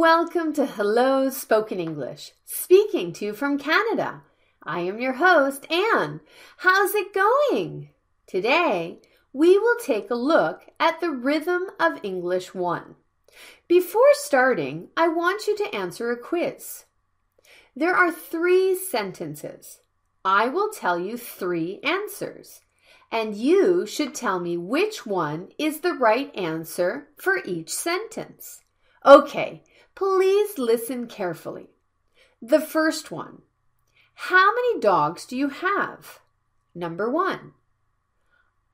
Welcome to Hello Spoken English, speaking to you from Canada. I am your host, Anne. How's it going? Today, we will take a look at the rhythm of English 1. Before starting, I want you to answer a quiz. There are three sentences. I will tell you three answers, and you should tell me which one is the right answer for each sentence. Okay, please listen carefully. The first one How many dogs do you have? Number one.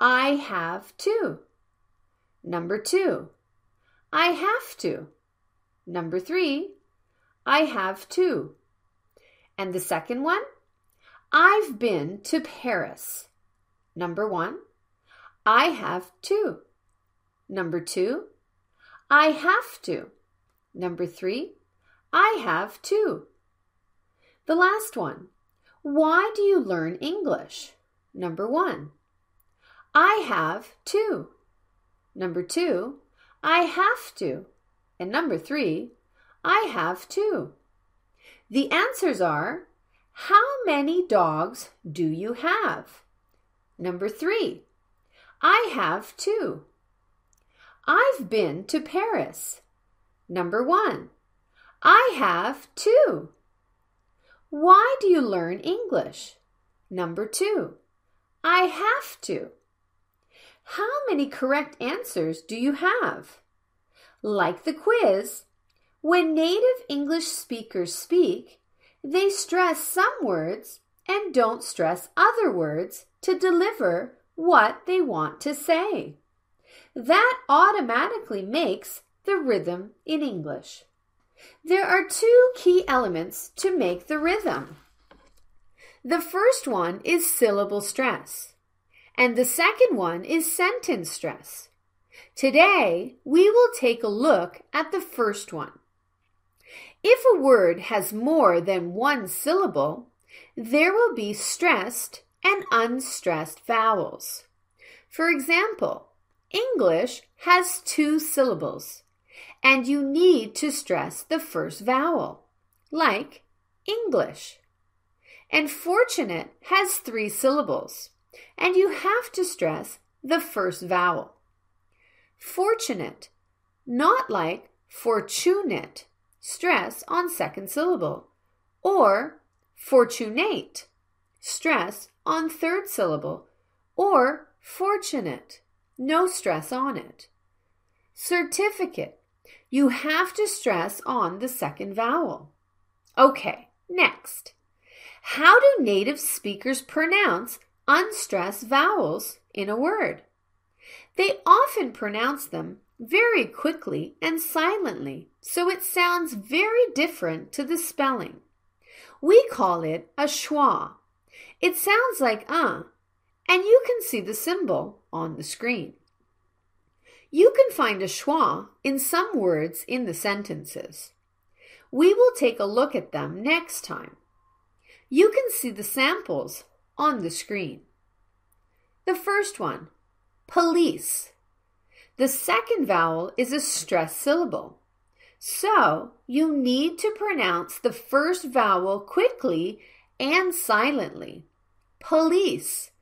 I have two. Number two. I have to. Number three. I have two. And the second one? I've been to Paris. Number one. I have two. Number two. I have to. Number three, I have two. The last one, why do you learn English? Number one, I have two. Number two, I have to. And number three, I have two. The answers are How many dogs do you have? Number three, I have two. I've been to Paris. Number one, I have two. Why do you learn English? Number two, I have to. How many correct answers do you have? Like the quiz, when native English speakers speak, they stress some words and don't stress other words to deliver what they want to say. That automatically makes the rhythm in English. There are two key elements to make the rhythm. The first one is syllable stress, and the second one is sentence stress. Today, we will take a look at the first one. If a word has more than one syllable, there will be stressed and unstressed vowels. For example, English has two syllables and you need to stress the first vowel, like English. And fortunate has three syllables, and you have to stress the first vowel. Fortunate, not like fortunate, stress on second syllable, or fortunate, stress on third syllable, or fortunate, no stress on it. Certificate, you have to stress on the second vowel. Okay, next. How do native speakers pronounce unstressed vowels in a word? They often pronounce them very quickly and silently, so it sounds very different to the spelling. We call it a schwa. It sounds like uh, and you can see the symbol on the screen. You can find a schwa in some words in the sentences. We will take a look at them next time. You can see the samples on the screen. The first one, police. The second vowel is a stressed syllable. So you need to pronounce the first vowel quickly and silently. Police,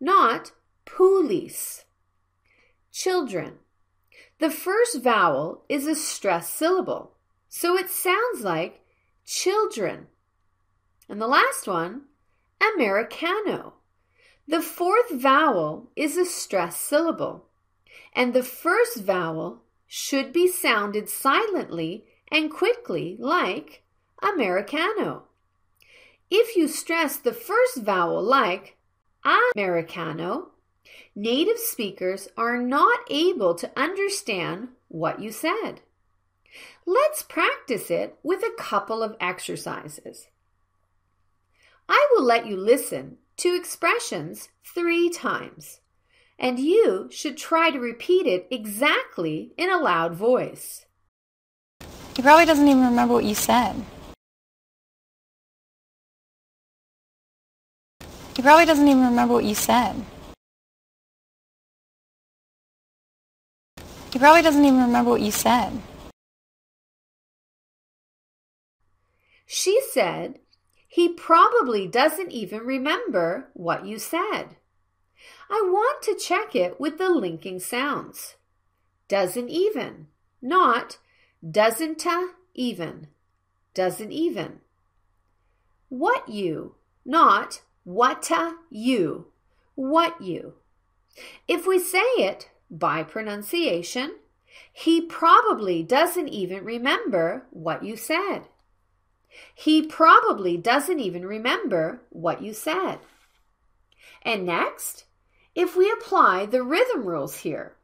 not police. Children. The first vowel is a stressed syllable, so it sounds like children. And the last one, Americano. The fourth vowel is a stressed syllable, and the first vowel should be sounded silently and quickly like Americano. If you stress the first vowel like Americano, native speakers are not able to understand what you said. Let's practice it with a couple of exercises. I will let you listen to expressions three times, and you should try to repeat it exactly in a loud voice. He probably doesn't even remember what you said. He probably doesn't even remember what you said. He probably doesn't even remember what you said. She said, He probably doesn't even remember what you said. I want to check it with the linking sounds. Doesn't even, not doesn't uh, even, doesn't even. What you, not what uh, you, what you. If we say it by pronunciation, he probably doesn't even remember what you said. He probably doesn't even remember what you said. And next, if we apply the rhythm rules here,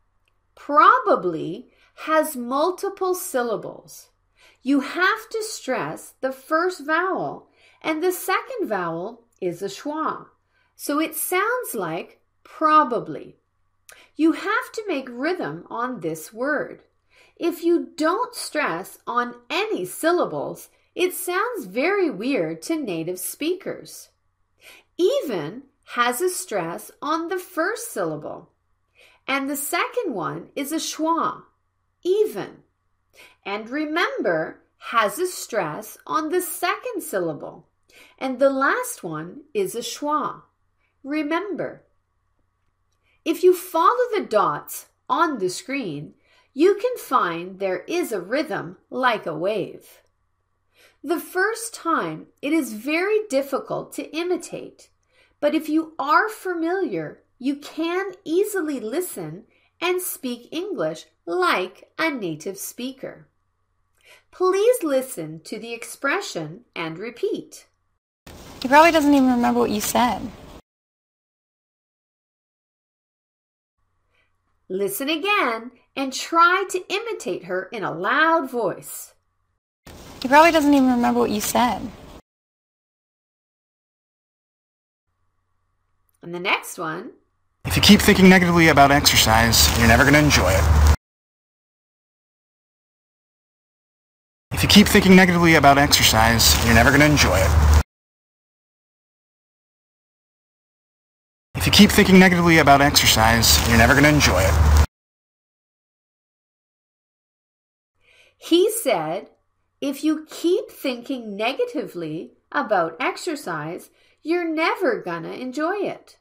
probably has multiple syllables. You have to stress the first vowel, and the second vowel is a schwa. So it sounds like probably. You have to make rhythm on this word. If you don't stress on any syllables, it sounds very weird to native speakers. Even has a stress on the first syllable, and the second one is a schwa, even. And remember has a stress on the second syllable, and the last one is a schwa. Remember. If you follow the dots on the screen, you can find there is a rhythm like a wave. The first time, it is very difficult to imitate, but if you are familiar, you can easily listen and speak English like a native speaker. Please listen to the expression and repeat. He probably doesn't even remember what you said. Listen again and try to imitate her in a loud voice. He probably doesn't even remember what you said. And the next one. If you keep thinking negatively about exercise, you're never going to enjoy it. If you keep thinking negatively about exercise, you're never going to enjoy it. If you keep thinking negatively about exercise, you're never going to enjoy it. He said, if you keep thinking negatively about exercise, you're never gonna enjoy it.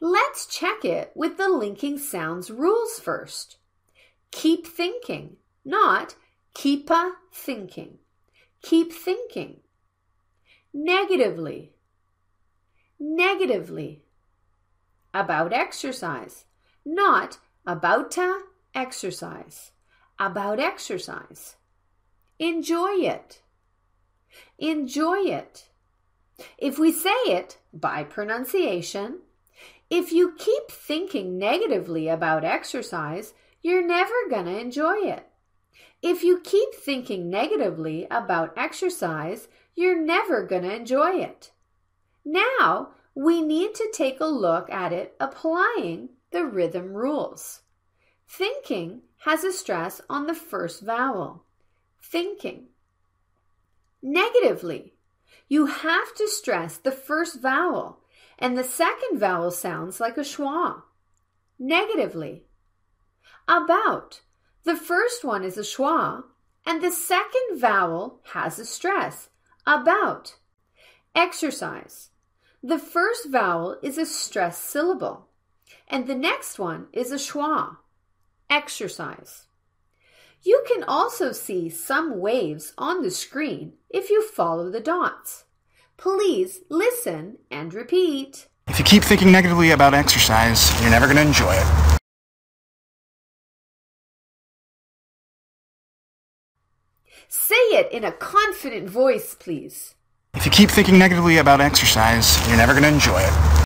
Let's check it with the linking sounds rules first. Keep thinking, not keep a thinking. Keep thinking. Negatively. Negatively about exercise, not about exercise, about exercise. Enjoy it. Enjoy it. If we say it by pronunciation, if you keep thinking negatively about exercise, you're never going to enjoy it. If you keep thinking negatively about exercise, you're never going to enjoy it. Now, we need to take a look at it applying the rhythm rules. Thinking has a stress on the first vowel. Thinking. Negatively, you have to stress the first vowel, and the second vowel sounds like a schwa. Negatively. About. The first one is a schwa, and the second vowel has a stress. About. Exercise. The first vowel is a stressed syllable, and the next one is a schwa. Exercise. You can also see some waves on the screen if you follow the dots. Please listen and repeat. If you keep thinking negatively about exercise, you're never going to enjoy it. Say it in a confident voice, please. If you keep thinking negatively about exercise, you're never going to enjoy it.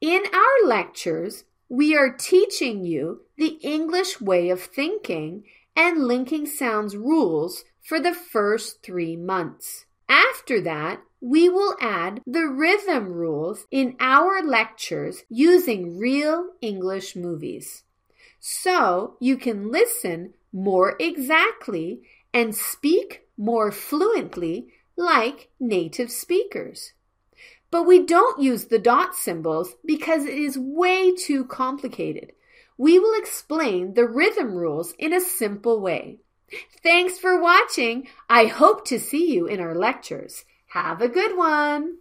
In our lectures, we are teaching you the English way of thinking and linking sounds rules for the first three months. After that, we will add the rhythm rules in our lectures using real English movies. So you can listen more exactly and speak more fluently like native speakers. But we don't use the dot symbols because it is way too complicated. we will explain the rhythm rules in a simple way. Thanks for watching. I hope to see you in our lectures. Have a good one.